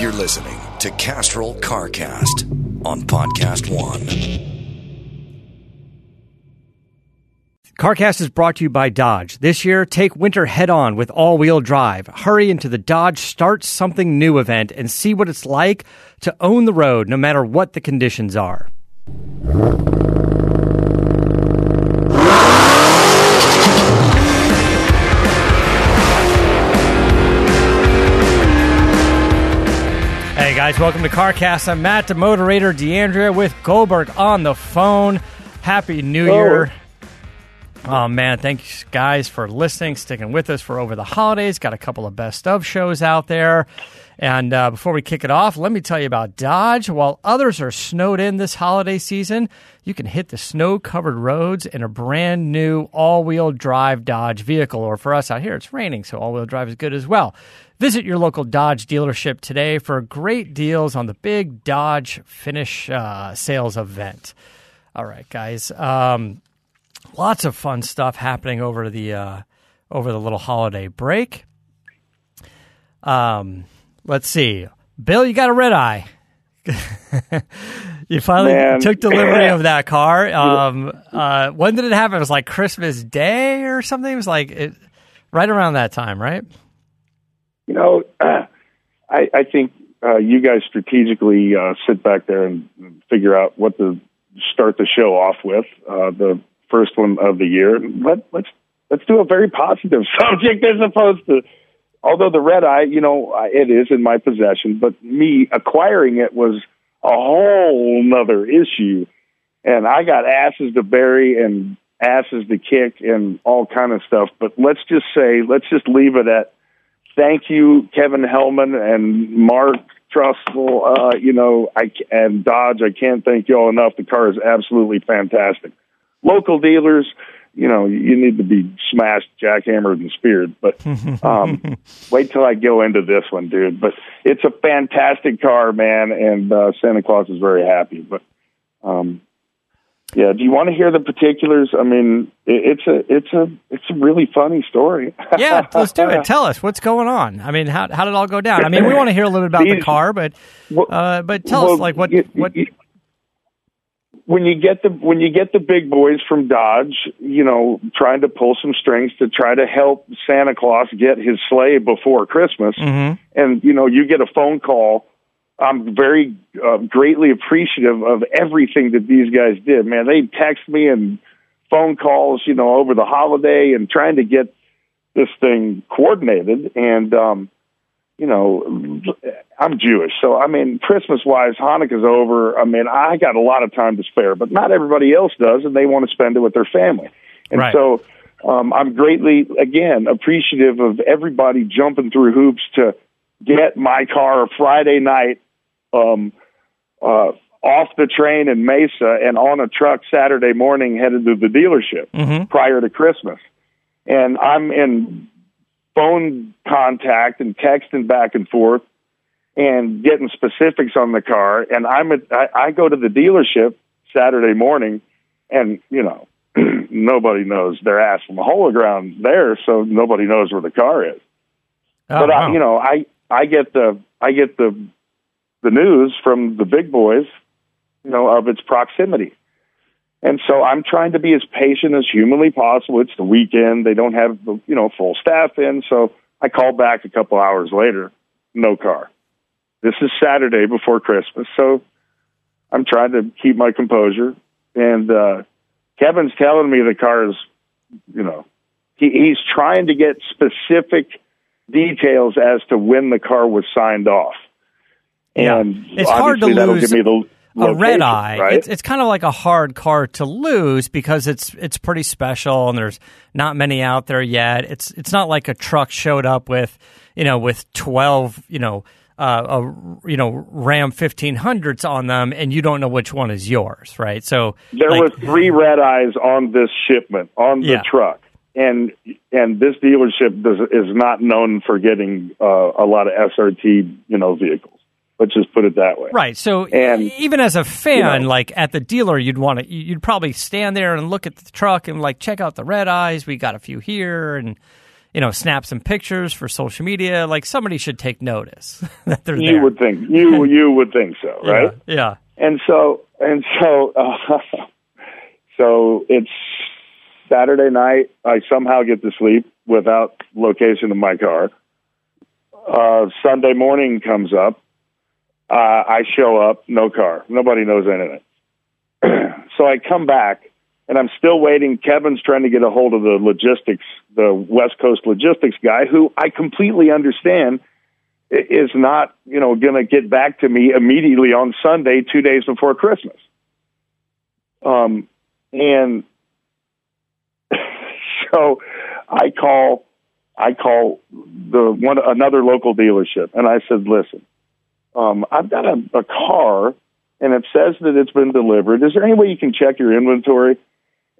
You're listening to Castrol CarCast on Podcast One. CarCast is brought to you by Dodge. This year, take winter head on with all wheel drive. Hurry into the Dodge Start Something New event and see what it's like to own the road no matter what the conditions are. Guys, welcome to CarCast. I'm Matt, the moderator, Deandrea with Goldberg on the phone. Happy New Year. Oh man, thanks guys for listening, sticking with us for over the holidays. Got a couple of best of shows out there. And uh, before we kick it off, let me tell you about Dodge. While others are snowed in this holiday season, you can hit the snow covered roads in a brand new all wheel drive Dodge vehicle. Or for us out here, it's raining, so all wheel drive is good as well. Visit your local Dodge dealership today for great deals on the big Dodge Finish uh, sales event. All right, guys. Um, lots of fun stuff happening over the uh, over the little holiday break. Um, let's see, Bill, you got a red eye. you finally Man. took delivery of that car. Um, uh, when did it happen? It was like Christmas Day or something. It was like it, right around that time, right? You know, I, I think uh, you guys strategically uh, sit back there and figure out what to start the show off with. Uh, the first one of the year. Let, let's let's do a very positive subject as opposed to. Although the red eye, you know, it is in my possession, but me acquiring it was a whole nother issue, and I got asses to bury and asses to kick and all kind of stuff. But let's just say, let's just leave it at thank you, Kevin Hellman and Mark Trostle. Uh, you know, I and Dodge. I can't thank you all enough. The car is absolutely fantastic. Local dealers, you know, you need to be smashed, jackhammered, and speared. But um, wait till I go into this one, dude. But it's a fantastic car, man, and uh, Santa Claus is very happy. But um, yeah, do you want to hear the particulars? I mean, it, it's a it's a it's a really funny story. Yeah, let's do it. Tell us what's going on. I mean, how how did it all go down? I mean, we want to hear a little bit about the car, but uh, but tell us like what you- what you- when you get the when you get the big boys from Dodge, you know, trying to pull some strings to try to help Santa Claus get his sleigh before Christmas, Mhm. and you know, you get a phone call. I'm very uh, greatly appreciative of everything that these guys did. Man, they text me and phone calls, you know, over the holiday and trying to get this thing coordinated. And um, you know, I'm Jewish, so I mean, Christmas wise, Hanukkah's over. I mean, I got a lot of time to spare, but not everybody else does, and they want to spend it with their family. And Right. so, um, I'm greatly, again, appreciative of everybody jumping through hoops to get my car Friday night um, uh, off the train in Mesa and on a truck Saturday morning headed to the dealership Mhm. prior to Christmas. And I'm in phone contact and texting back and forth and getting specifics on the car. And I'm at, I, I go to the dealership Saturday morning, and you know nobody knows their ass from a hole of ground there, so nobody knows where the car is. oh, but wow. I, you know, I I get the I get the the news from the big boys, you know, of its proximity. And so I'm trying to be as patient as humanly possible. It's the weekend; they don't have the you know full staff in, so I call back a couple hours later, no car. This is Saturday before Christmas, so I'm trying to keep my composure. And uh, Kevin's telling me the car is, you know, he, he's trying to get specific details as to when the car was signed off. Yeah. And It's hard to lose give me the a red eye. right? It's it's kind of like a hard car to lose because it's it's pretty special and there's not many out there yet. It's it's not like a truck showed up with you know with twelve you know uh, a you know Ram fifteen hundreds on them and you don't know which one is yours, right? So There like, was three red eyes on this shipment on the Yeah. truck, and and this dealership does, is not known for getting uh, a lot of SRT you know vehicles. Let's just put it that way. Right. So And, even as a fan, know- like at the dealer, you'd want to, you'd probably stand there and look at the truck and like check out the red eyes. We got a few here, and you know, snap some pictures for social media. Like somebody should take notice that they're You there. would think you you would think so, right? Yeah. yeah. And so and so uh, so it's Saturday night. I somehow get to sleep without location of my car. Uh, Sunday morning comes up. Uh, I show up, no car. Nobody knows anything. so I come back, and I'm still waiting. Kevin's trying to get a hold of the logistics, the West Coast logistics guy, who I completely understand is not, you know, going to get back to me immediately on Sunday, two days before Christmas. Um, and so I call, I call the one another local dealership, and I said, "Listen, um, I've got a, a car, and it says that it's been delivered. Is there any way you can check your inventory?"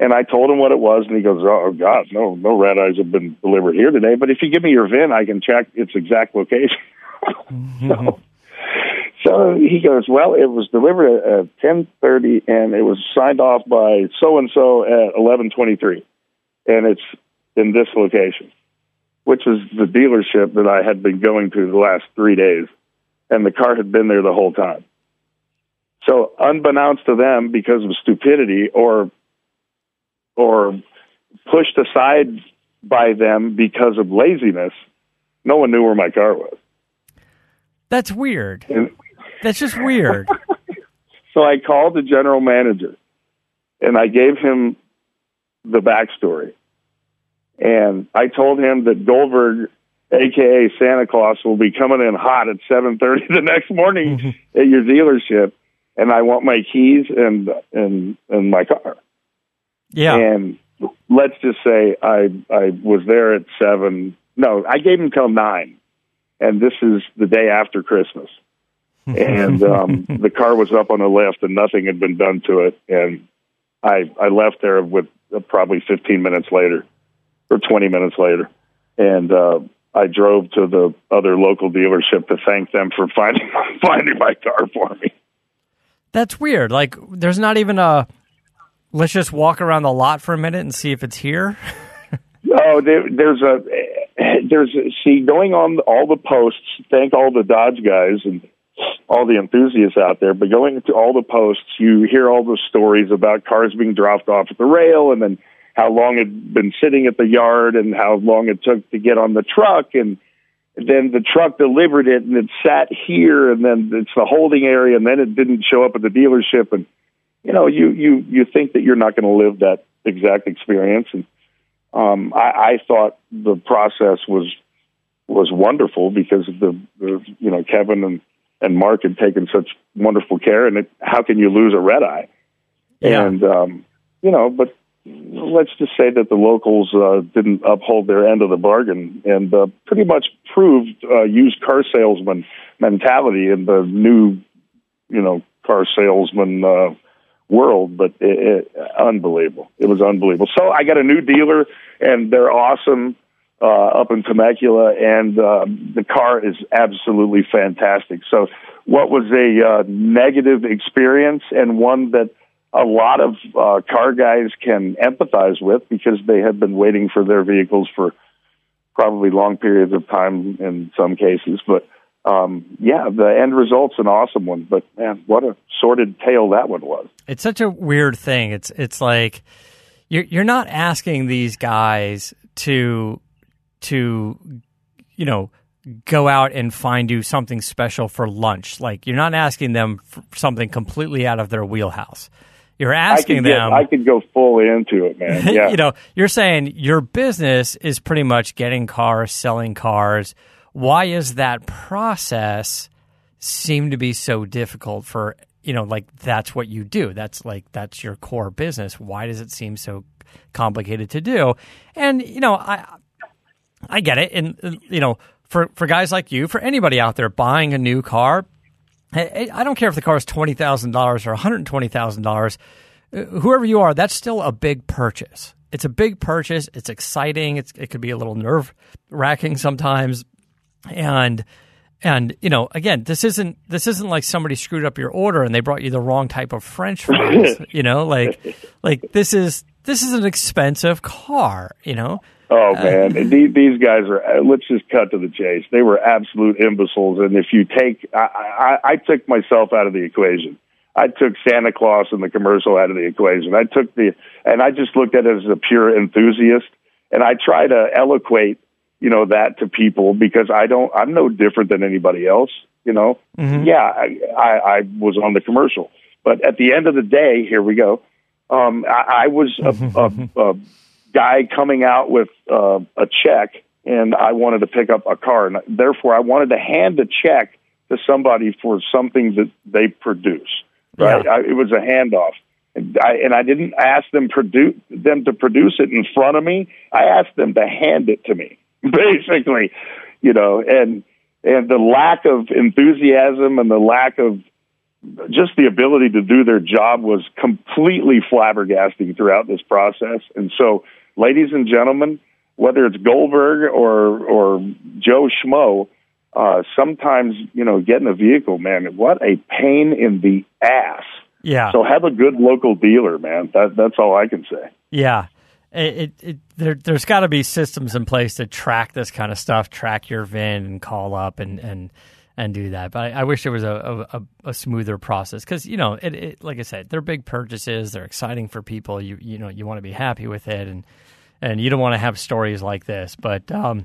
And I told him what it was, and he goes, "Oh God, no, no red eyes have been delivered here today. But if you give me your VIN, I can check its exact location." so, mm-hmm. so he goes, "Well, it was delivered at, at ten thirty, and it was signed off by so and so at eleven twenty three, and it's in this location." Which is the dealership that I had been going to the last three days, and the car had been there the whole time. So, unbeknownst to them, because of stupidity or or pushed aside by them because of laziness, no one knew where my car was. That's weird. And That's just weird. so I called the general manager and I gave him the backstory. And I told him that Goldberg, aka Santa Claus, will be coming in hot at seven thirty the next morning mm-hmm. at your dealership, and I want my keys and and and my car. Yeah. And let's just say I I was there at seven. No, I gave him till nine, and this is the day after Christmas. and um, the car was up on the lift, and nothing had been done to it. And I I left there with uh, probably 15 minutes later, or 20 minutes later, and uh, I drove to the other local dealership to thank them for finding finding my car for me. That's weird. Like, there's not even a. Let's just walk around the lot for a minute and see if it's here. Oh, there, there's a there's a, see going on all the posts. Thank all the Dodge guys and all the enthusiasts out there. But going to all the posts, you hear all the stories about cars being dropped off at the rail, and then how long it had been sitting at the yard, and how long it took to get on the truck, and then the truck delivered it, and it sat here, and then it's the holding area, and then it didn't show up at the dealership, and you know you you you think that you're not going to live that exact experience, and um, I, I thought the process was was wonderful because of the, the you know Kevin and and Mark had taken such wonderful care, and it, how can you lose a red eye? Yeah. And um, you know, but let's just say that the locals uh, didn't uphold their end of the bargain and uh, pretty much proved uh, used car salesman mentality in the new, you know, car salesman uh, world. But it, it, unbelievable! It was unbelievable. So I got a new dealer, and they're awesome uh, up in Temecula, and uh, the car is absolutely fantastic. So, what was a uh, negative experience and one that a lot of uh, car guys can empathize with because they have been waiting for their vehicles for probably long periods of time in some cases. But um, yeah, the end result's an awesome one. But man, what a sordid tale that one was. It's such a weird thing. It's it's like you're you're not asking these guys to to you know go out and find you something special for lunch. Like you're not asking them for something completely out of their wheelhouse. You're asking could get, them. I could go fully into it, man. Yeah. you know, you're saying your business is pretty much getting cars, selling cars. Why is that process seem to be so difficult for you know like that's what you do that's like that's your core business why does it seem so complicated to do and you know i i get it and you know for for guys like you for anybody out there buying a new car I, don't care if the car is twenty thousand dollars or one hundred twenty thousand dollars. Uh, Whoever you are, that's still a big purchase. It's a big purchase. It's exciting. It's, it could be a little nerve wracking sometimes, and and you know, again, this isn't this isn't like somebody screwed up your order and they brought you the wrong type of French fries. you know, like like this is this is an expensive car. You know, Oh man, and these, these guys are. uh, Let's just cut to the chase. They were absolute imbeciles, and if you take, I, I, I took myself out of the equation. I took Santa Claus and the commercial out of the equation. I took the, and I just looked at it as a pure enthusiast, and I try to eloquate, you know, that to people because I don't. I'm no different than anybody else. You know, yeah, I, I, I was on the commercial, but at the end of the day, here we go. Um, I, I was a, a, a guy coming out with uh, a check, and I wanted to pick up a car, and therefore I wanted to hand a check to somebody for something that they produce. Right? Yeah. I, it was a handoff, and I and I didn't ask them produce them to produce it in front of me. I asked them to hand it to me, basically, you know, and and the lack of enthusiasm and the lack of just the ability to do their job was completely flabbergasting throughout this process. And so, ladies and gentlemen, whether it's Goldberg or or Joe Schmo, uh, sometimes you know getting a vehicle, man, what a pain in the ass. Yeah. So have a good local dealer, man. That that's all I can say. Yeah. It, it, it there there's got to be systems in place to track this kind of stuff, track your VIN and call up and and and do that. But I, I wish there was a a, a smoother process because you know it, it like I said, they're big purchases, they're exciting for people. You you know you want to be happy with it and and you don't want to have stories like this. But um,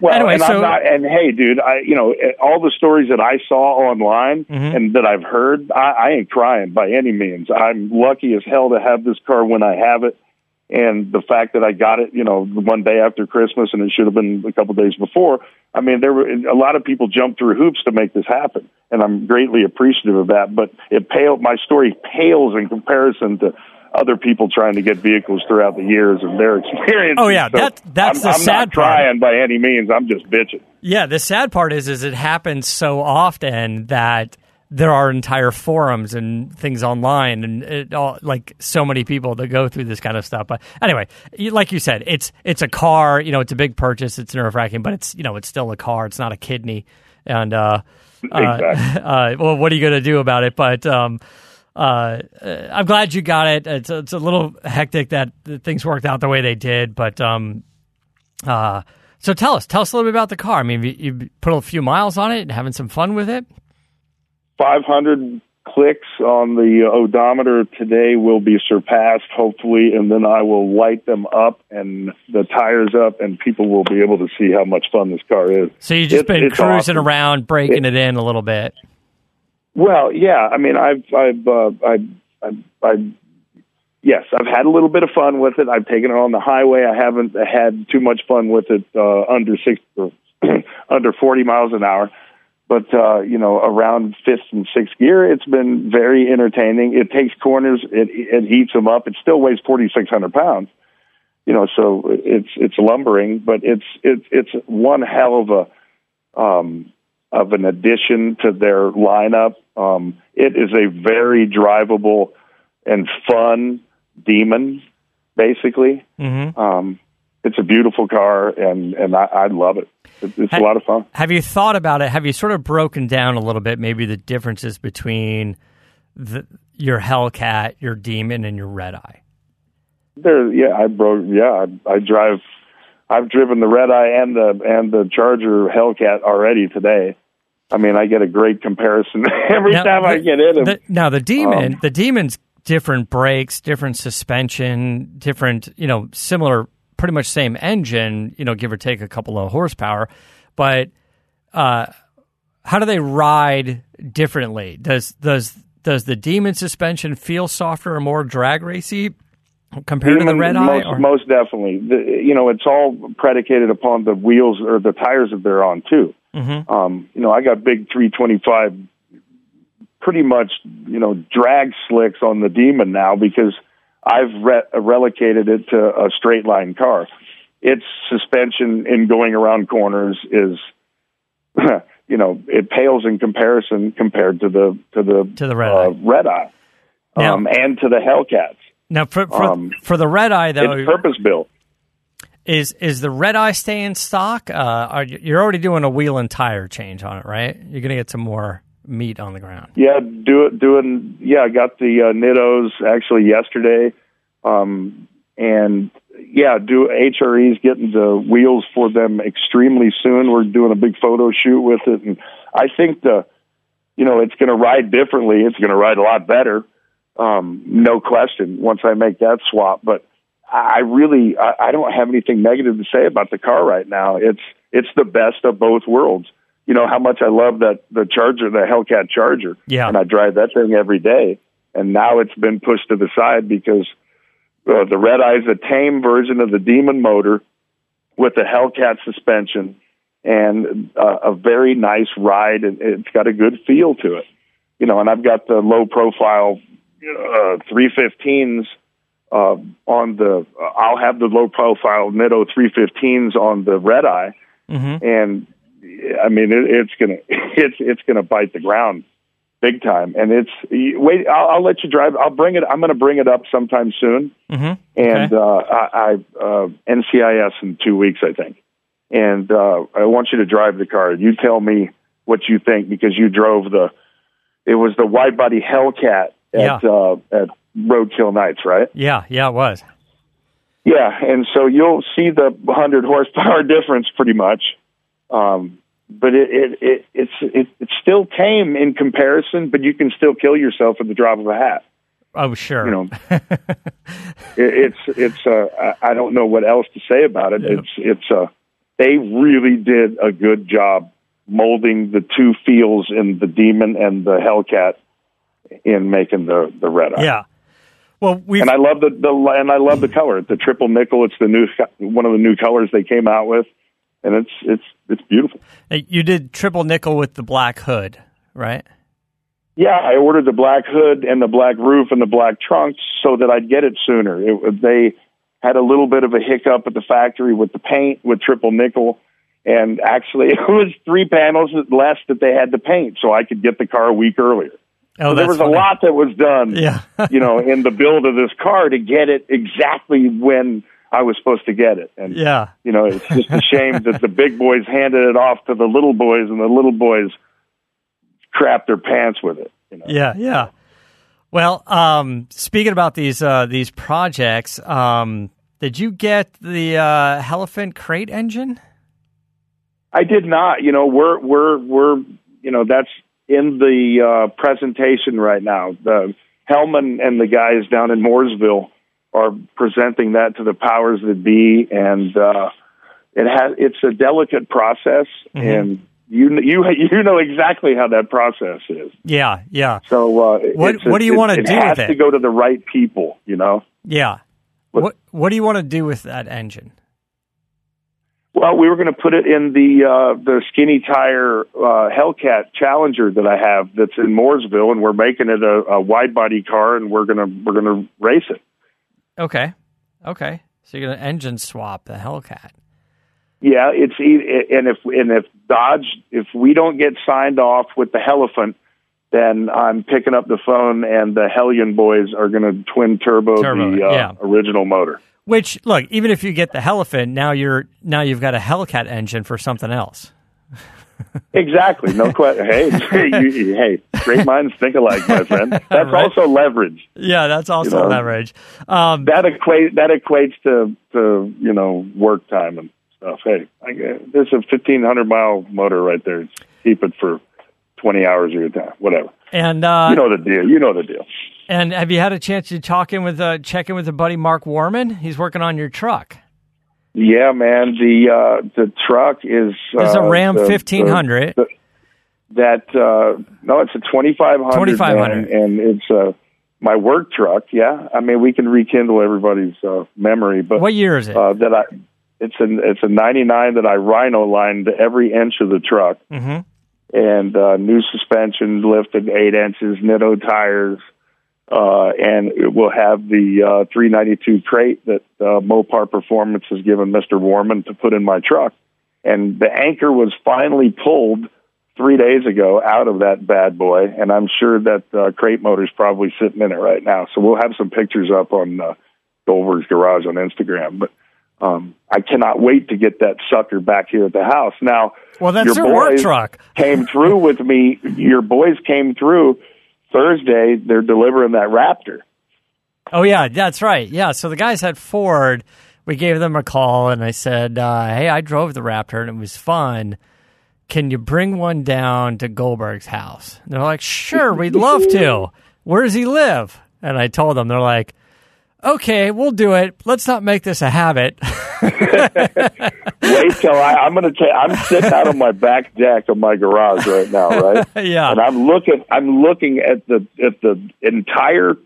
Well, anyway, and so I'm not, and hey, dude, I you know all the stories that I saw online Mm-hmm. and that I've heard, I, I ain't crying by any means. I'm lucky as hell to have this car when I have it, and the fact that I got it, you know, one day after Christmas, and it should have been a couple days before. I mean, there were a lot of people jumped through hoops to make this happen, and I'm greatly appreciative of that. But it paled my story pales in comparison to other people trying to get vehicles throughout the years and their experience. Oh, yeah, that- that's I'm, the I'm sad not part. trying by any means. I'm just bitching. Yeah, the sad part is, is it happens so often that there are entire forums and things online, and it all like so many people that go through this kind of stuff. But anyway, like you said, it's it's a car. You know, it's a big purchase. It's nerve wracking, but it's you know, it's still a car. It's not a kidney. And uh, uh, Exactly. uh, well, what are you going to do about it? But um, uh, uh, I'm glad you got it. It's it's a little hectic that, that things worked out the way they did, but um, uh, so tell us, tell us a little bit about the car. I mean, you, you put a few miles on it and having some fun with it. 500 clicks on the odometer today will be surpassed, hopefully, and then I will light them up and the tires up, and people will be able to see how much fun this car is. So you've just It's- been cruising awesome. around, breaking it in a little bit. Well, yeah. I mean, I've, I've, uh, I, I, I, yes, I've had a little bit of fun with it. I've taken it on the highway. I haven't had too much fun with it uh, under six, or under forty miles an hour. But uh, you know, around fifth and sixth gear, it's been very entertaining. It takes corners, it, it eats them up. It still weighs forty six hundred pounds. You know, so it's it's lumbering, but it's it's it's one hell of a um, of an addition to their lineup. Um, it is a very drivable and fun demon, basically. Mm-hmm. Um, it's a beautiful car, and and I, I love it. It- It's a lot of fun. Have you thought about it? Have you sort of broken down a little bit, maybe the differences between the, your Hellcat, your Demon, and your Red Eye? There, yeah, I broke. Yeah, I, I drive. I've driven the Red Eye and the and the Charger Hellcat already today. I mean, I get a great comparison every Now, time I get in them. The, now the demon, Um, the demon's different brakes, different suspension, different, you know, similar, pretty much same engine, you know, give or take a couple of horsepower, but uh, how do they ride differently? Does does does the demon suspension feel softer or more drag racy compared to the red eye? most, or- most definitely. The, you know, it's all predicated upon the wheels or the tires that they're on too. Mhm. Um, you know, I got big 325, pretty much you know drag slicks on the Demon now because I've re- relocated it to a straight line car. Its suspension in going around corners is, you know, it pales in comparison compared to the to the To the Red uh, Eye. red eye, Now- um, and to the Hellcats. Now, for for, um, for the red eye though, It's purpose built. is is the red eye staying stock? Uh, are you, you're already doing a wheel and tire change on it, right? You're going to get some more meat on the ground. Yeah, do it. Doing. Yeah, I got the uh, Nittos actually yesterday, um, and yeah, do HRE's getting the wheels for them extremely soon. We're doing a big photo shoot with it, and I think the, you know, it's going to ride differently. It's going to ride a lot better, um, no question. Once I make that swap, but I really, I, I don't have anything negative to say about the car right now. It's it's the best of both worlds. You know how much I love that the Charger, the Hellcat Charger, Yeah. and I drive that thing every day. And now it's been pushed to the side because uh, the Red Eye is a tame version of the Demon motor with the Hellcat suspension and uh, a very nice ride, and it's got a good feel to it. You know, and I've got the low profile uh, 315s uh, on the. Uh, I'll have the low profile Nitto 315s on the Red Eye, Mhm. and I mean it, it's gonna it's it's gonna bite the ground big time. And it's wait. I'll, I'll let you drive. I'll bring it. I'm going to bring it up sometime soon Mhm. and Okay. uh, I, I uh, NCIS in two weeks, I think. And uh, I want you to drive the car. You tell me what you think because you drove the. It was the wide body Hellcat at Yeah. uh, at Roadkill Nights, right? Yeah, yeah, it was. Yeah, and so you'll see the 100 horsepower difference pretty much. Um, but it, it, it it's it, it's still tame in comparison, but you can still kill yourself at the drop of a hat. Oh, sure. You know, it, it's it's uh, I don't know what else to say about it. It's it's uh, they really did a good job molding the two feels in the demon and the Hellcat in making the the red eye. yeah. Well, we And I love the, the and I love the color. The triple nickel. It's the new one of the new colors they came out with, and it's it's it's beautiful. Uh, you did triple nickel with the black hood, right? Yeah, I ordered the black hood and the black roof and the black trunks so that I'd get it sooner. It, they had a little bit of a hiccup at the factory with the paint with triple nickel, and actually it was three panels less that they had to paint, so I could get the car a week earlier. Oh, So there was funny. a lot that was done, Yeah. you know, in the build of this car to get it exactly when I was supposed to get it. And Yeah. you know, it's just a shame that the big boys handed it off to the little boys, and the little boys crapped their pants with it. You know? Yeah, yeah. Well, um, speaking about these uh, these projects, um, did you get the uh, Hellephant crate engine? I did not. You know, we're we're we're you know that's in the uh, presentation right now. The Hellman and the guys down in Mooresville are presenting that to the powers that be, and uh, it has it's a delicate process, and you you you know exactly how that process is. Yeah, yeah, So uh, What- what do you wanna do? it do has to go to the right people. You know. yeah. What What do you want to do with that engine? Well, we were going to put it in the uh, the skinny tire uh, Hellcat Challenger that I have that's in Mooresville, and we're making it a, a wide body car, and we're gonna we're gonna race it. Okay, okay. So you're gonna engine swap the Hellcat. Yeah, it's and if and if Dodge if we don't get signed off with the Hellephant, then I'm picking up the phone, and the Hellion boys are going to twin turbo, Turbo, the uh, yeah. original motor. Which look, even if you get the Hellephant, now you're now you've got a Hellcat engine for something else. Exactly, no question. hey, you, hey, great minds think alike, my friend. That's Right. also leverage. Yeah, that's also know. leverage. Um, that equate that equates to to you know work time and stuff. Hey, I, there's a fifteen hundred mile motor right there. Keep it for twenty hours of your time, whatever. and uh, You know the deal. You know the deal. And have you had a chance to talk in with uh, check in with a buddy Mark Worman? He's working on your truck. Yeah, man. The uh, the truck is It's a uh, Ram 1500. the- that uh, no, it's a twenty five hundred. 2500. and it's uh, my work truck. Yeah, I mean we can rekindle everybody's uh, memory, but What year is it? uh, that I it's an it's a ninety nine that I rhino lined every inch of the truck. hmm and uh, new suspension lifted eight inches, Nitto tires, uh, and it will have the uh, 392 crate that uh, Mopar Performance has given Mr. Worman to put in my truck. And the anchor was finally pulled three days ago out of that bad boy, and I'm sure that uh, crate motor's probably sitting in it right now. So we'll have some pictures up on uh, Goldberg's Garage on Instagram. But um, I cannot wait to get that sucker back here at the house. Now, Well, that's your their work boys truck. came through with me. Your boys came through Thursday. They're delivering that Raptor. Oh yeah, that's right. Yeah, so the guys at Ford we gave them a call, and I said, uh, "Hey, I drove the Raptor, and it was fun. Can you bring one down to Goldberg's house?" And they're like, "Sure, we'd love to. Where does he live?" And I told them, they're like, "Okay, we'll do it. Let's not make this a habit." Wait till I, I'm going to take. I'm sitting out on my back deck of my garage right now, right? yeah, and I'm looking. I'm looking at the at the entire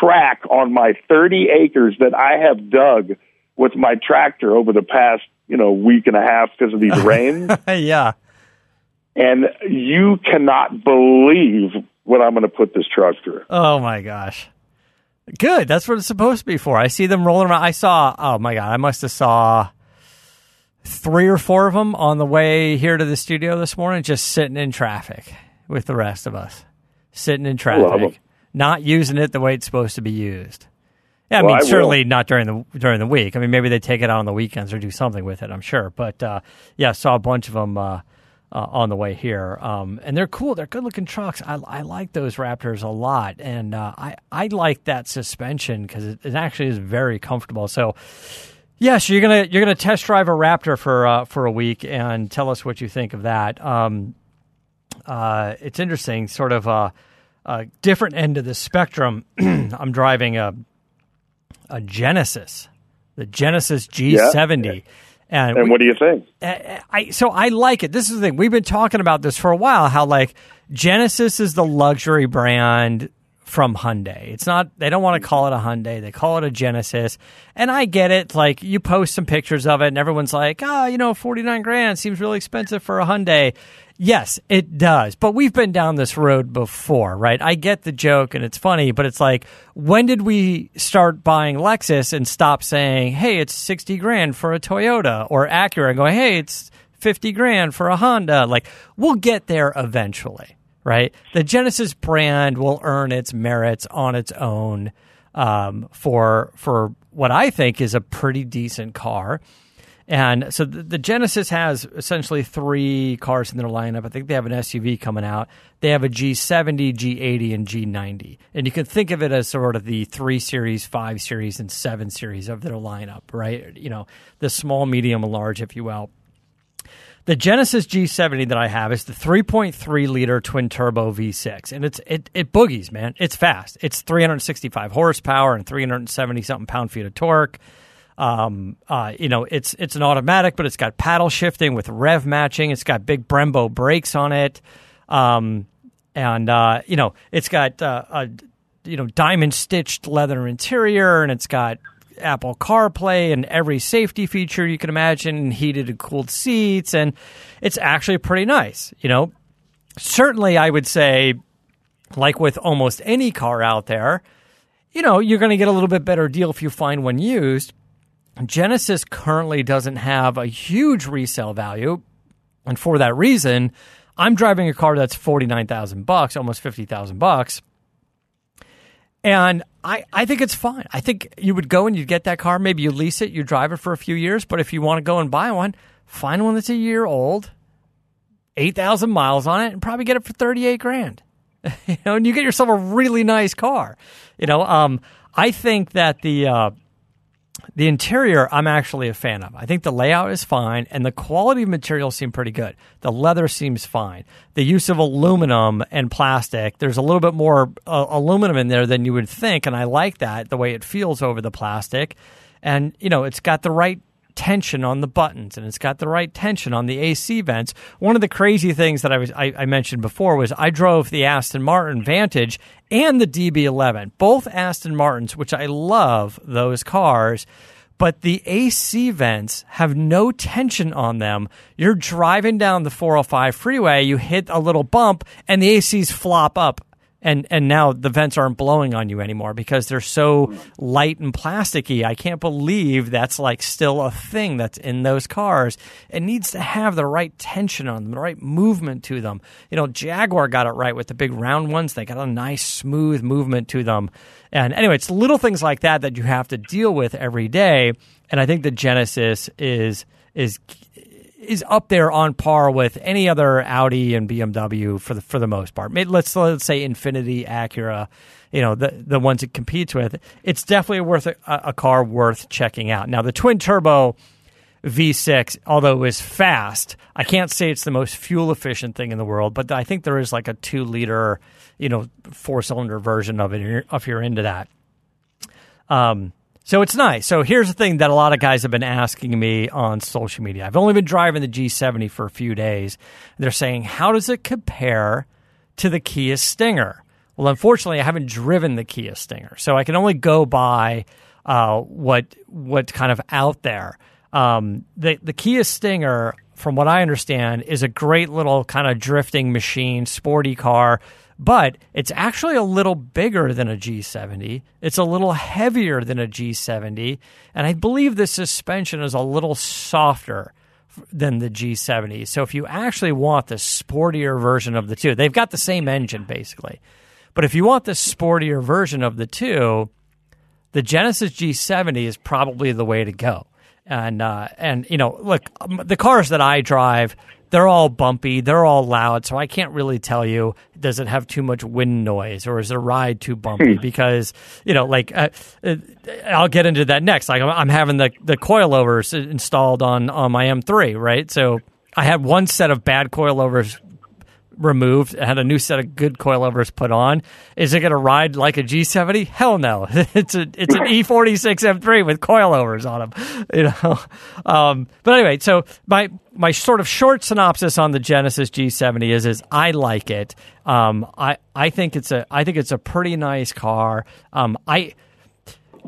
track on my 30 acres that I have dug with my tractor over the past you know week and a half because of these rains. yeah, and you cannot believe what I'm going to put this truck through. Oh my gosh. Good. That's what it's supposed to be for. I see them rolling around. I saw. Oh my god! I must have saw three or four of them on the way here to the studio this morning, just sitting in traffic with the rest of us, sitting in traffic, not using it the way it's supposed to be used. Yeah, I well, mean, I certainly will. not during the during the week. I mean, maybe they take it out on the weekends or do something with it. I'm sure, but uh, yeah, saw a bunch of them. Uh, uh, on the way here. Um, and they're cool. They're good looking trucks. I, I like those Raptors a lot, and uh, I I like that suspension because it, it, actually is very comfortable. So. Yeah, so you're gonna you're gonna test drive a Raptor for uh, for a week and tell us what you think of that. Um, uh, it's interesting, sort of a, a, different end of the spectrum. I'm driving a a Genesis, the Genesis G70. Yeah. And, and we, what do you think? Uh, I so I like it. This is the thing. We've been talking about this for a while. How like Genesis is the luxury brand from Hyundai. It's not. They don't want to call it a Hyundai. They call it a Genesis. And I get it. Like you post some pictures of it, and everyone's like, "Ah, oh, you know, forty nine grand seems really expensive for a Hyundai." Yes, it does. But we've been down this road before, right? I get the joke and it's funny, but it's like, when did we start buying Lexus and stop saying, hey, it's 60 grand for a Toyota or Acura going, hey, it's 50 grand for a Honda? Like, we'll get there eventually, right? The Genesis brand will earn its merits on its own um, for, for what I think is a pretty decent car. And so the, the, Genesis has essentially three cars in their lineup. I think they have an SUV coming out. They have a G70, G80, and G90. And you can think of it as sort of the 3 Series, 5 Series, and 7 Series of their lineup, right? You know, the small, medium, and large, if you will. The Genesis G70 that I have is the 3.3 liter twin turbo V6, and it's it it boogies, man. It's fast. It's 365 horsepower and 370 something pound feet of torque. Um, uh, you know, it's it's an automatic, but it's got paddle shifting with rev matching. It's got big Brembo brakes on it, um, and uh, you know, it's got uh, a you know diamond stitched leather interior, and it's got Apple CarPlay and every safety feature you can imagine, heated and cooled seats, and it's actually pretty nice. You know, certainly I would say, like with almost any car out there, you know, you're going to get a little bit better deal if you find one used. Genesis currently doesn't have a huge resale value, and for that reason, I'm driving a car that's forty nine thousand bucks, almost fifty thousand bucks, and I I think it's fine. I think you would go and you'd get that car. Maybe you lease it, you drive it for a few years. But if you want to go and buy one, find one that's a year old, eight thousand miles on it, and probably get it for thirty eight grand. you know, and you get yourself a really nice car. You know, um, I think that the uh, the interior, I'm actually a fan of. I think the layout is fine, and the quality of materials seem pretty good. The leather seems fine. The use of aluminum and plastic, there's a little bit more uh, aluminum in there than you would think, and I like that the way it feels over the plastic. And you know, it's got the right tension on the buttons and it's got the right tension on the AC vents. One of the crazy things that I was I, I, mentioned before was I drove the Aston Martin Vantage and the DB11, both Aston Martins, which I love those cars. But the AC vents have no tension on them. You're driving down the 405 freeway, you hit a little bump, and the ACs flop up and and now the vents aren't blowing on you anymore because they're so light and plasticky. I can't believe that's like still a thing that's in those cars. It needs to have the right tension on them, the right movement to them. You know, Jaguar got it right with the big round ones. They got a nice smooth movement to them. And anyway, it's little things like that that you have to deal with every day. And I think the Genesis is is is up there on par with any other Audi and BMW for the for the most part. Let's let's say Infiniti, Acura, you know the the ones it competes with. It's definitely worth a, a car worth checking out. Now the twin turbo V6, although it was fast, I can't say it's the most fuel efficient thing in the world, but I think there is like a two liter, you know, four cylinder version of it if you're into that. Um, so it's nice. So here's the thing that a lot of guys have been asking me on social media. I've only been driving the G70 for a few days. They're saying, how does it compare to the Kia Stinger? Well, unfortunately, I haven't driven the Kia Stinger, so I can only go by uh, what what's kind of out there. Um, the the Kia Stinger, from what I understand, is a great little kind of drifting machine, sporty car, but it's actually a little bigger than a G70. It's a little heavier than a G70, and I believe the suspension is a little softer than the G70. So if you actually want the sportier version of the two, they've got the same engine basically. But if you want the sportier version of the two, the Genesis G70 is probably the way to go and uh, and you know, look, um, the cars that I drive, they're all bumpy, they're all loud, so I can't really tell you does it have too much wind noise or is the ride too bumpy hmm. because you know, like uh, uh, I'll get into that next. Like I'm having the the coilovers installed on on my M3, right? So I had one set of bad coilovers removed, had a new set of good coilovers put on. Is it going to ride like a G70? Hell no. it's a it's an E46 M3 with coilovers on them. You know. Um, but anyway, so my my sort of short synopsis on the Genesis G70 is is I like it. Um, I I think it's a I think it's a pretty nice car. Um, I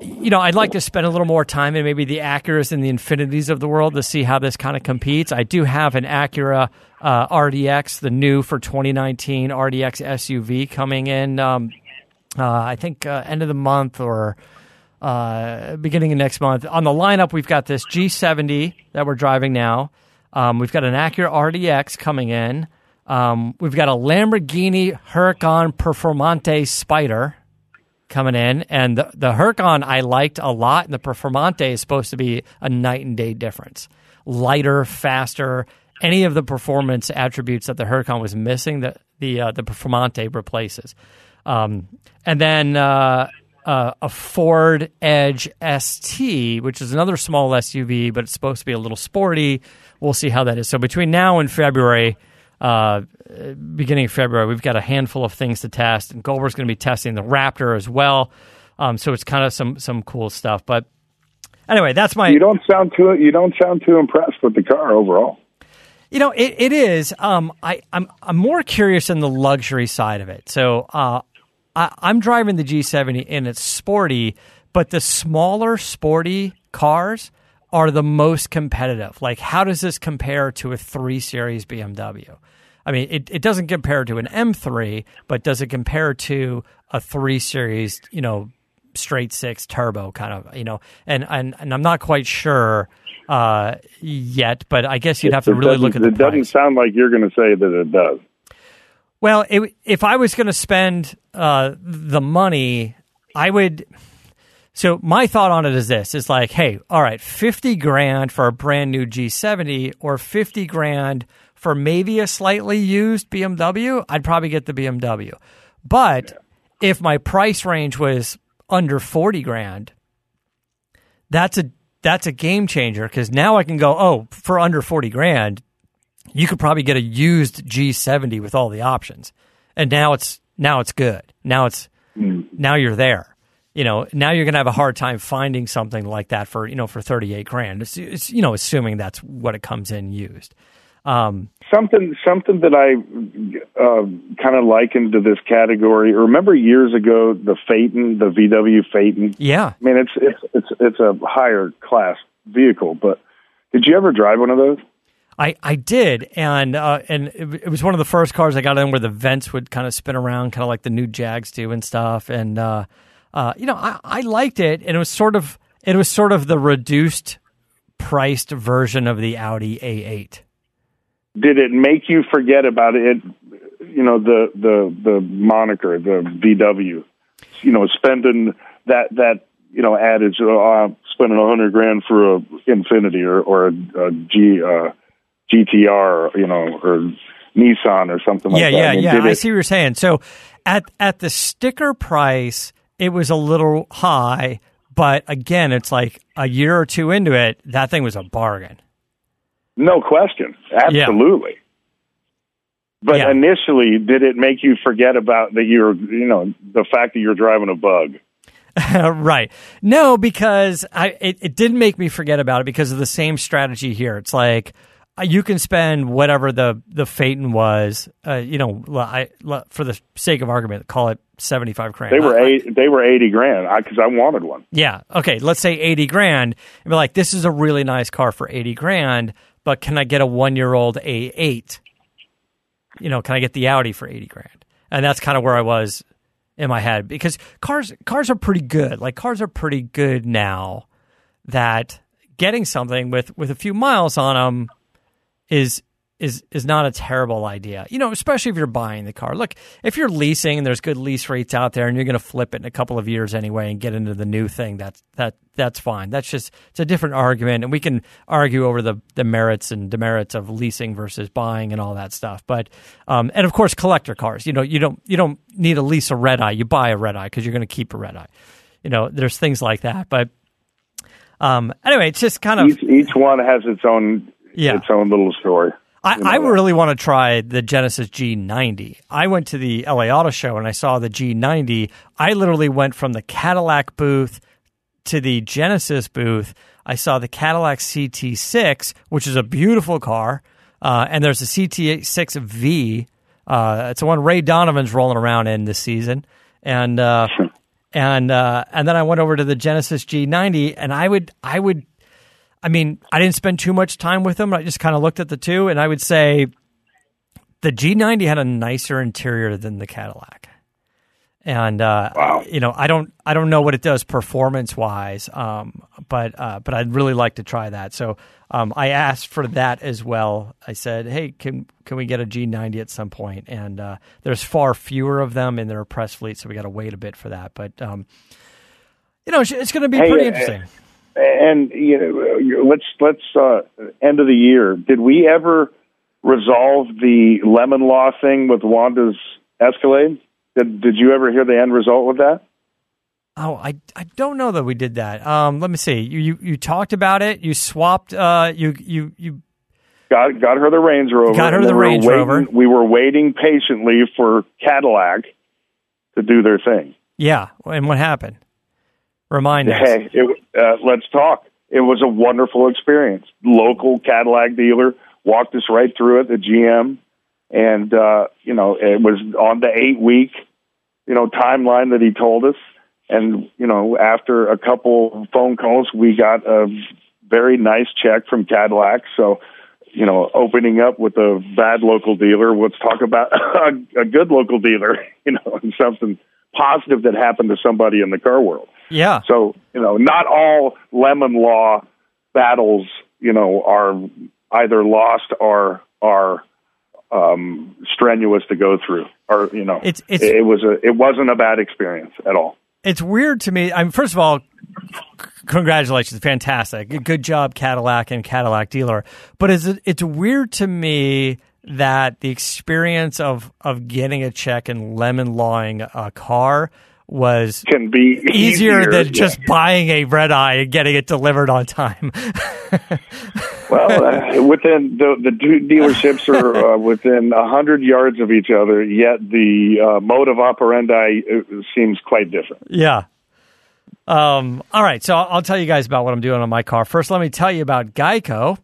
you know, I'd like to spend a little more time in maybe the Acuras and the Infinitis of the world to see how this kind of competes. I do have an Acura uh, RDX, the new for 2019 RDX SUV coming in. Um, uh, I think uh, end of the month or uh, beginning of next month. On the lineup, we've got this G70 that we're driving now. Um, we've got an Acura RDX coming in. Um, we've got a Lamborghini Huracan Performante Spider coming in, and the the Huracan I liked a lot, and the Performante is supposed to be a night and day difference. Lighter, faster, any of the performance attributes that the Huracan was missing, the the uh, the Performante replaces. Um, and then uh, uh, a Ford Edge ST, which is another small SUV, but it's supposed to be a little sporty. We'll see how that is. So between now and February, uh, beginning of February, we've got a handful of things to test, and Goldberg's going to be testing the Raptor as well. Um, so it's kind of some some cool stuff. But anyway, that's my. You don't sound too you don't sound too impressed with the car overall. You know, it, it is. Um, I, I'm I'm more curious in the luxury side of it. So uh, I, I'm driving the G70 and it's sporty, but the smaller sporty cars are the most competitive. Like, how does this compare to a three series BMW? I mean, it, it doesn't compare to an M3, but does it compare to a three series, you know, straight six turbo kind of, you know? And and, and I'm not quite sure uh, yet, but I guess you'd have to really look at the It doesn't sound like you're going to say that it does. Well, it, if I was going to spend uh, the money, I would. So my thought on it is this: is like, hey, all right, fifty grand for a brand new G70, or fifty grand for maybe a slightly used BMW. I'd probably get the BMW. But yeah. if my price range was under forty grand, that's a that's a game changer because now I can go, oh, for under 40 grand, you could probably get a used G70 with all the options. And now it's now it's good. Now it's mm. now you're there. You know, now you're going to have a hard time finding something like that for, you know, for 38 grand. It's, it's you know, assuming that's what it comes in used. Um, something something that I uh, kind of likened to this category. Remember years ago the Phaeton, the VW Phaeton. Yeah, I mean it's it's it's it's a higher class vehicle. But did you ever drive one of those? I, I did, and uh, and it, it, was one of the first cars I got in where the vents would kind of spin around, kind of like the new Jags do and stuff. And uh, uh, you know, I, I liked it, and it was sort of it was sort of the reduced priced version of the Audi A8 did it make you forget about it? You know the the the moniker, the VW. You know, spending that that you know adage, uh, spending a hundred grand for a Infiniti or or a, a G uh, GTR, you know, or Nissan or something like yeah, that. yeah, I mean, yeah. did I see what you're saying. So at at the sticker price, it was a little high, but again, it's like a year or two into it, that thing was a bargain. No question. Absolutely. But Yeah. initially, did it make you forget about that you're, you know, the fact that you're driving a bug? right. No, because I it, it didn't make me forget about it because of the same strategy here. It's like uh, you can spend whatever the the Phaeton was, uh, you know, I, for the sake of argument, call it seventy five grand. They were I- I- eight, they were eighty grand because I, wanted one. Yeah. Okay. Let's say 80 grand. And be like, this is a really nice car for 80 grand, but can I get a one year old A8? You know, can I get the Audi for 80 grand? And that's kind of where I was in my head because cars, cars are pretty good. Like cars are pretty good now that getting something with, with a few miles on them is, is, is not a terrible idea. You know, especially if you're buying the car. Look, if you're leasing and there's good lease rates out there and you're going to flip it in a couple of years anyway and get into the new thing, that's that that's fine. That's just it's a different argument and we can argue over the the merits and demerits of leasing versus buying and all that stuff. But um and of course collector cars. You know, you don't you don't need to lease a red eye. You buy a red eye because you're going to keep a red eye. You know, there's things like that. But um anyway, it's just kind of Each each one has its own Yeah. its own little story. I, You know I really want to try the Genesis G90. I went to the LA Auto Show and I saw the G90. I literally went from the Cadillac booth to the Genesis booth. I saw the Cadillac CT6, which is a beautiful car, uh, and there's a CT6V. Uh, it's the one Ray Donovan's rolling around in this season, and uh, and uh, and then I went over to the Genesis G90, and I would I would I mean, I didn't spend too much time with them. I just kind of looked at the two, and I would say the G90 had a nicer interior than the Cadillac. And uh, Wow. you know, I don't, I don't know what it does performance wise, um, but uh, but I'd really like to try that. So um, I asked for that as well. I said, hey, can can we get a G90 at some point? And uh, there's far fewer of them in their press fleet, so we got to wait a bit for that. But um, you know, it's, it's going to be Hey, pretty uh, interesting. And you know, let's let's uh, end of the year. Did we ever resolve the lemon law thing with Wanda's Escalade? Did Did you ever hear the end result with that? Oh, I, I don't know that we did that. Um, let me see. You, you you talked about it. You swapped. Uh, you you you. Got got her the Range Rover. Got her the we Range waiting- Rover. We were waiting patiently for Cadillac to do their thing. Yeah, and what happened? Remind us. Hey, it, uh, let's talk. It was a wonderful experience. Local Cadillac dealer walked us right through it. The GM, and uh, you know, it was on the eight week, you know, timeline that he told us. And you know, after a couple phone calls, we got a very nice check from Cadillac. So, you know, opening up with a bad local dealer, let's talk about a, a good local dealer. You know, and something positive that happened to somebody in the car world. Yeah, So, you know, not all lemon law battles, you know, are either lost or are um, strenuous to go through. Or, you know, It's- it's- it was a it wasn't a bad experience at all. it's weird to me. I mean, first of all, congratulations, fantastic, good job, Cadillac and Cadillac dealer. But it's it's weird to me that the experience of of getting a check and lemon lawing a car was Can be easier, than yeah. just buying a red eye and getting it delivered on time. well uh, within the the two dealerships are uh, within a hundred yards of each other. Yet the uh, mode of operandi uh, seems quite different. Yeah. Um, all right, so I'll tell you guys about what I'm doing on my car. First, let me tell you about Geico.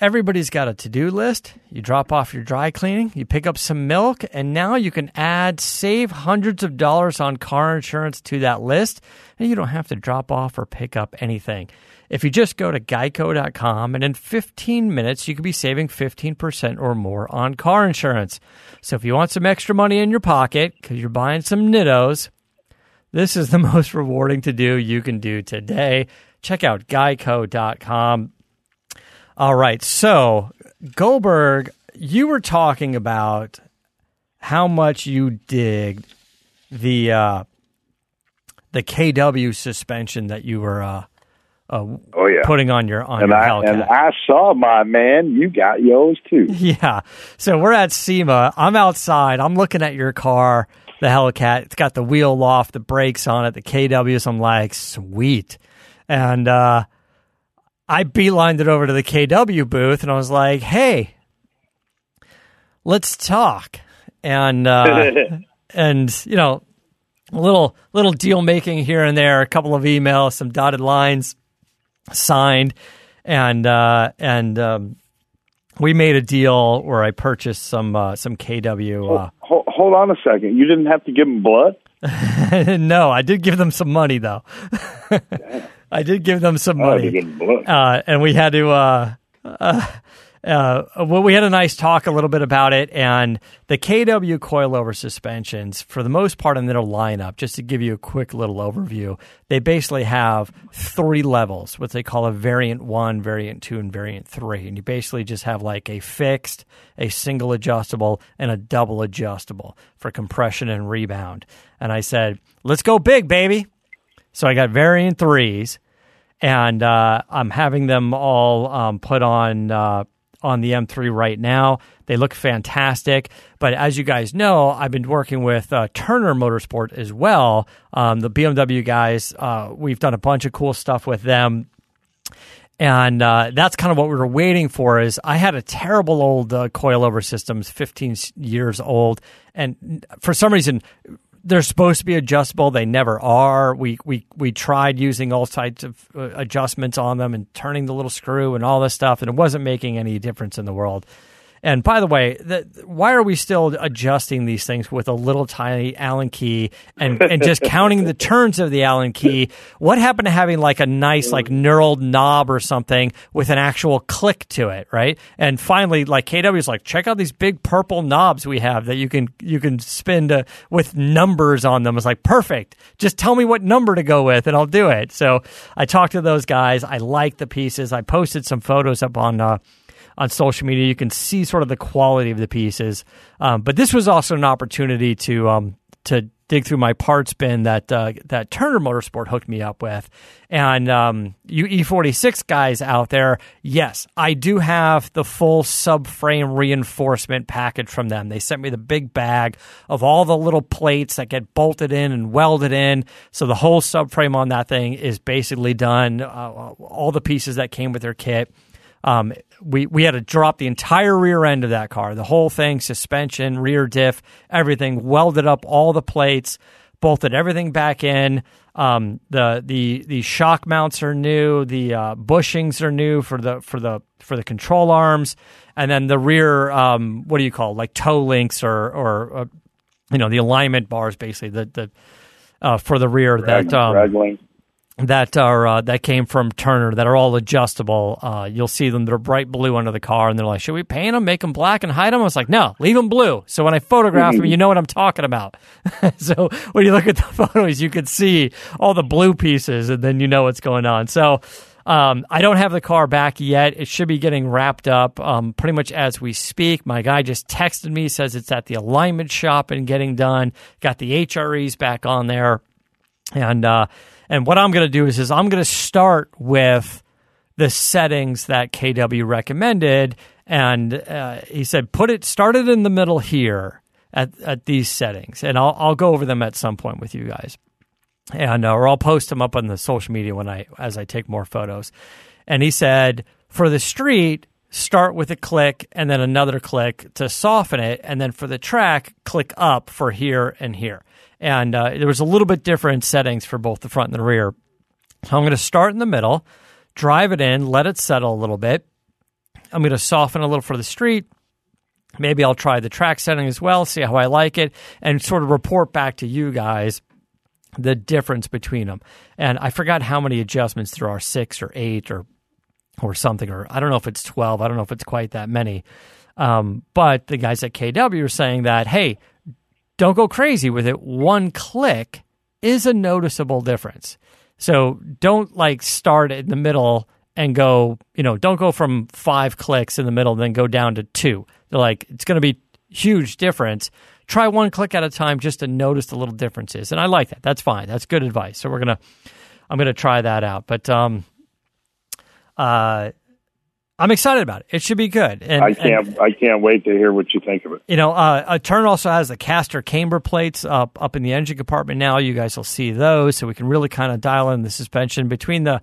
Everybody's got a to do list. You drop off your dry cleaning, you pick up some milk, and now you can add, save hundreds of dollars on car insurance to that list, and you don't have to drop off or pick up anything. If you just go to geico.com and in 15 minutes, you could be saving 15% or more on car insurance. So if you want some extra money in your pocket because you're buying some nittos, this is the most rewarding to do you can do today. Check out geico.com. All right. So, Goldberg, you were talking about how much you dig the uh, the KW suspension that you were uh, uh, Oh yeah. putting on your on and your I Hellcat. and I saw my man. You got yours too. Yeah. So we're at SEMA. I'm outside. I'm looking at your car, the Hellcat. It's got the wheel loft, the brakes on it, the KWs. I'm like, sweet. And uh, I beelined it over to the KW booth and I was like, hey, let's talk. And, uh, and, you know, a little, little deal making here and there, a couple of emails, some dotted lines signed. And, uh, and, um, we made a deal where I purchased some uh, some KW. Hold, hold on a second. You didn't have to give them blood. Uh, no, I did give them some money though. I did give them some Oh, money, uh, and we had to. Uh, uh, uh, well, we had a nice talk a little bit about it, and the KW coilover suspensions, for the most part in their lineup, just to give you a quick little overview, they basically have three levels, what they call a variant one, variant two, and variant three. And you basically just have like a fixed, a single adjustable, and a double adjustable for compression and rebound. And I said, let's go big, baby. So I got variant threes and uh, I'm having them all um, put on uh, on the M3 right now. They look fantastic, but as you guys know, I've been working with uh, Turner Motorsport as well. Um, the BMW guys, uh, we've done a bunch of cool stuff with them. And uh, that's kind of what we were waiting for. Is I had a terrible old uh, coilover systems, 15 years old, and for some reason they're supposed to be adjustable. They never are. We we we tried using all types of uh, adjustments on them and turning the little screw and all this stuff, and it wasn't making any difference in the world. And by the way, the, why are we still adjusting these things with a little tiny Allen key and, and just counting the turns of the Allen key? What happened to having like a nice like knurled knob or something with an actual click to it, right? And finally, like KW is like, check out these big purple knobs we have that you can you can spin to, with numbers on them. It's like perfect. Just tell me what number to go with, and I'll do it. So I talked to those guys. I like the pieces. I posted some photos up on. Uh, on social media. You can see sort of the quality of the pieces. Um, but this was also an opportunity to um, to dig through my parts bin that uh, that Turner Motorsport hooked me up with. And um, you E46 guys out there, yes, I do have the full subframe reinforcement package from them. They sent me the big bag of all the little plates that get bolted in and welded in. So the whole subframe on that thing is basically done. Uh, all the pieces that came with their kit. Um, we we had to drop the entire rear end of that car, the whole thing, suspension, rear diff, everything, welded up all the plates, bolted everything back in. Um, the the the shock mounts are new, the uh, bushings are new for the for the for the control arms, and then the rear um, what do you call it? like toe links or or uh, you know the alignment bars basically the the uh, for the rear that um. That are uh, that came from Turner that are all adjustable. Uh, you'll see them; they're bright blue under the car, and they're like, "Should we paint them, make them black, and hide them?" I was like, "No, leave them blue." So when I photograph them, you know what I'm talking about. so when you look at the photos, you can see all the blue pieces, and then you know what's going on. So. Um, I don't have the car back yet. It should be getting wrapped up um, pretty much as we speak. My guy just texted me, says it's at the alignment shop and getting done. Got the HREs back on there. And uh, and what I'm going to do is is I'm going to start with the settings that KW recommended, and uh, he said put it start it in the middle here at at these settings, and I'll I'll go over them at some point with you guys, and uh, or I'll post them up on the social media when I as I take more photos. And he said for the street start with a click and then another click to soften it, and then for the track click up for here and here and uh, there was a little bit different settings for both the front and the rear. So I'm going to start in the middle, drive it in, let it settle a little bit. I'm going to soften a little for the street. Maybe I'll try the track setting as well, see how I like it, and sort of report back to you guys the difference between them. And I forgot how many adjustments there are six or eight or or something, or I don't know if it's 12. I don't know if it's quite that many. Um, but the guys at KW are saying that, hey, don't go crazy with it. One click is a noticeable difference. So don't like start in the middle and go, you know, don't go from five clicks in the middle, and then go down to two. They're like, it's going to be huge difference. Try one click at a time just to notice the little differences. And I like that. That's fine. That's good advice. So we're going to, I'm going to try that out. But, um, uh, I'm excited about it. It should be good. And, I can't. and, I can't wait to hear what you think of it. you know, uh, Turner also has the caster camber plates up up in the engine compartment now. You guys will see those, so we can really kind of dial in the suspension between the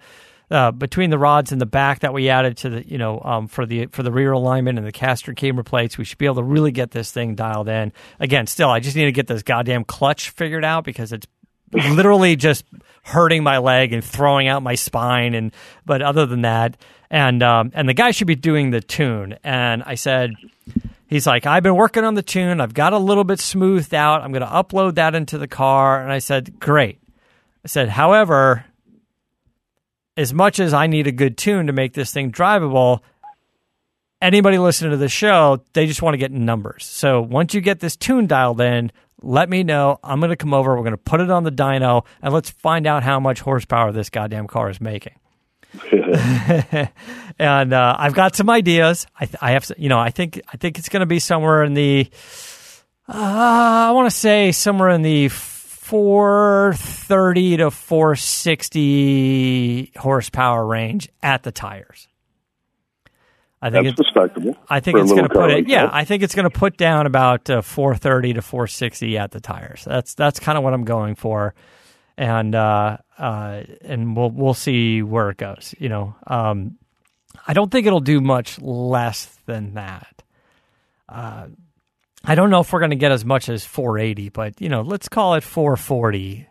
uh, between the rods in the back that we added to the you know um, for the for the rear alignment and the caster camber plates. We should be able to really get this thing dialed in. Again, still, I just need to get this goddamn clutch figured out because it's literally just hurting my leg and throwing out my spine. And but other than that, and um, and the guy should be doing the tune. And I said, he's like, I've been working on the tune. I've got a little bit smoothed out. I'm going to upload that into the car. And I said, great. I said, however, as much as I need a good tune to make this thing drivable, anybody listening to the show, they just want to get numbers. So once you get this tune dialed in, let me know. I'm going to come over. We're going to put it on the dyno, and let's find out how much horsepower this goddamn car is making. and uh, I've got some ideas. I, th- I have, you know, I think I think it's going to be somewhere in the, uh, I want to say somewhere in the 430 to 460 horsepower range at the tires. I think That's it's respectable. I think it's going to put it. like Yeah, that. I think it's going to put down about uh, 430 to 460 at the tires. That's that's kind of what I'm going for, and uh, uh, and we'll we'll see where it goes. You know, um, I don't think it'll do much less than that. Uh, I don't know if we're going to get as much as 480, but you know, let's call it 440.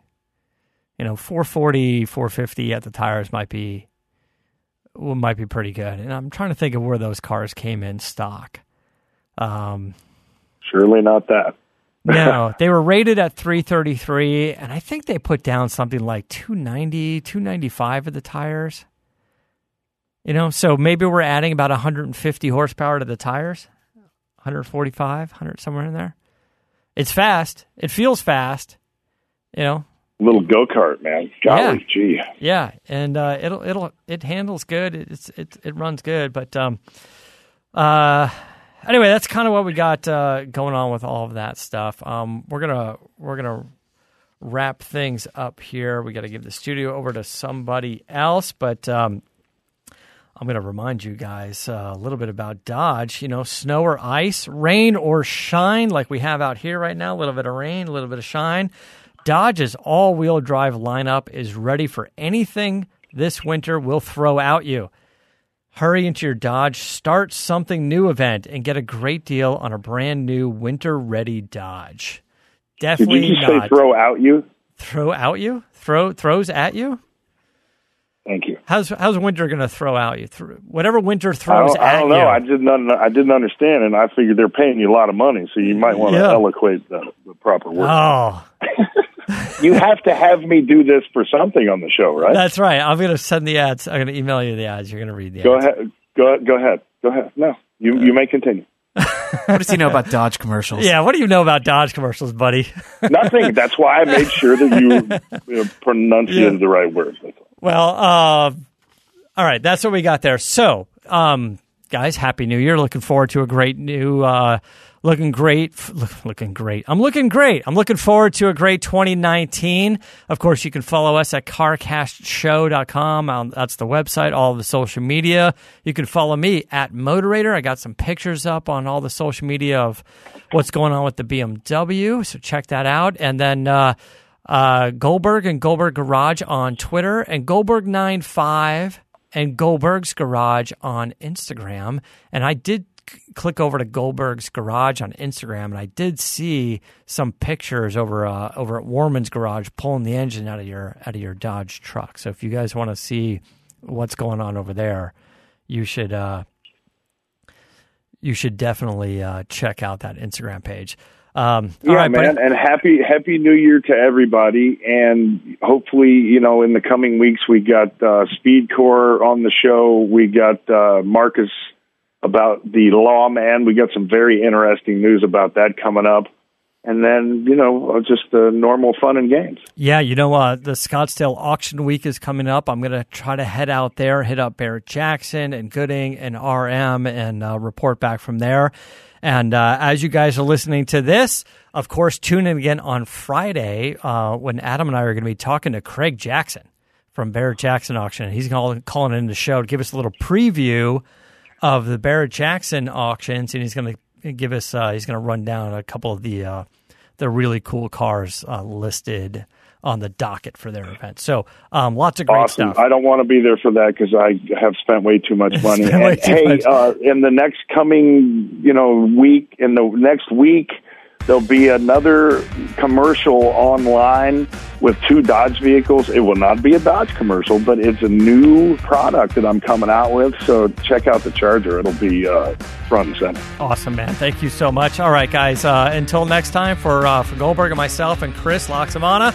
You know, 440, 450 at the tires might be might be pretty good. And I'm trying to think of where those cars came in stock. Um, Surely not that. no, they were rated at 333, and I think they put down something like 290, 295 of the tires. You know, so maybe we're adding about 150 horsepower to the tires, 145, 100 somewhere in there. It's fast. It feels fast. You know, Little go kart, man. Golly, gee. yeah, and uh, it'll it'll it handles good. It's it it runs good, but um, uh, anyway, that's kind of what we got uh, going on with all of that stuff. Um, we're gonna we're gonna wrap things up here. We got to give the studio over to somebody else, but um, I'm going to remind you guys uh, a little bit about Dodge. You know, snow or ice, rain or shine, like we have out here right now. A little bit of rain, a little bit of shine. Dodge's all wheel drive lineup is ready for anything this winter will throw out you. Hurry into your Dodge Start Something New event and get a great deal on a brand new winter ready Dodge. Did Definitely you just not say throw out you? throw out you? Throw throws at you? Thank you. How's how's winter going to throw out you? Through whatever winter I throws don't, I don't know. you. I didn't. I didn't understand, and I figured they're paying you a lot of money, so you might want to Yeah. eloquate the, the proper word. oh, you have to have me do this for something on the show, right? that's right. I'm going to send the ads. I'm going to email you the ads. You're going to read the ads. Go ads. ahead. Go go ahead. Go ahead. No, you you may continue. What does he know about Dodge commercials? Yeah, what do you know about Dodge commercials, buddy? Nothing. That's why I made sure that you, you know, pronunciated Yeah. the right word. Well, uh, all right, that's what we got there. So, um, guys, happy New Year! Looking forward to a great new, uh, looking great, look, looking great. I'm looking great. I'm looking forward to a great 2019. Of course, you can follow us at carcastshow.com. Um, that's the website. All the social media. You can follow me at Moderator. I got some pictures up on all the social media of what's going on with the BMW. So check that out. And then. Uh, uh, Goldberg and Goldberg Garage on Twitter, and Goldberg95 and Goldberg's Garage on Instagram. And I did c- click over to Goldberg's Garage on Instagram, and I did see some pictures over uh, over at Worman's Garage pulling the engine out of your out of your Dodge truck. So if you guys want to see what's going on over there, you should uh, you should definitely uh, check out that Instagram page. Um, Yeah, all right, man, and happy Happy New Year to everybody, and hopefully, you know, in the coming weeks, we got uh, SpeedKore on the show. We got uh, Marcus about the lawman. We got some very interesting news about that coming up, and then you know, uh, just the normal fun and games. Yeah, you know, uh, the Scottsdale auction week is coming up. I'm going to try to head out there, hit up Barrett Jackson and Gooding and RM and uh, report back from there. And uh, as you guys are listening to this, of course, tune in again on Friday uh, when Adam and I are going to be talking to Craig Jackson from Barrett Jackson auction. He's calling calling in the show to give us a little preview of the Barrett Jackson auctions, and he's going to give us uh, he's going to run down a couple of the uh, the really cool cars uh, listed on the docket for their event. So um, lots of great awesome. stuff. I don't want to be there for that because I have spent way too much money. And, too hey, much. Uh, in the next coming, you know, week, in the next week, there'll be another commercial online with two Dodge vehicles. It will not be a Dodge commercial, but it's a new product that I'm coming out with. So check out the Charger. It'll be uh, front and center. Awesome, man. Thank you so much. All right, guys. Uh, until next time, for uh, for Goldberg and myself and Chris Laxamana,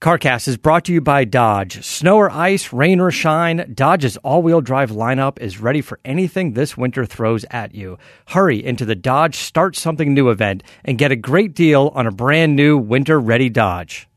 CarCast is brought to you by Dodge. Snow or ice, rain or shine, Dodge's all wheel drive lineup is ready for anything this winter throws at you. Hurry into the Dodge Start Something New event and get a great deal on a brand new winter ready Dodge.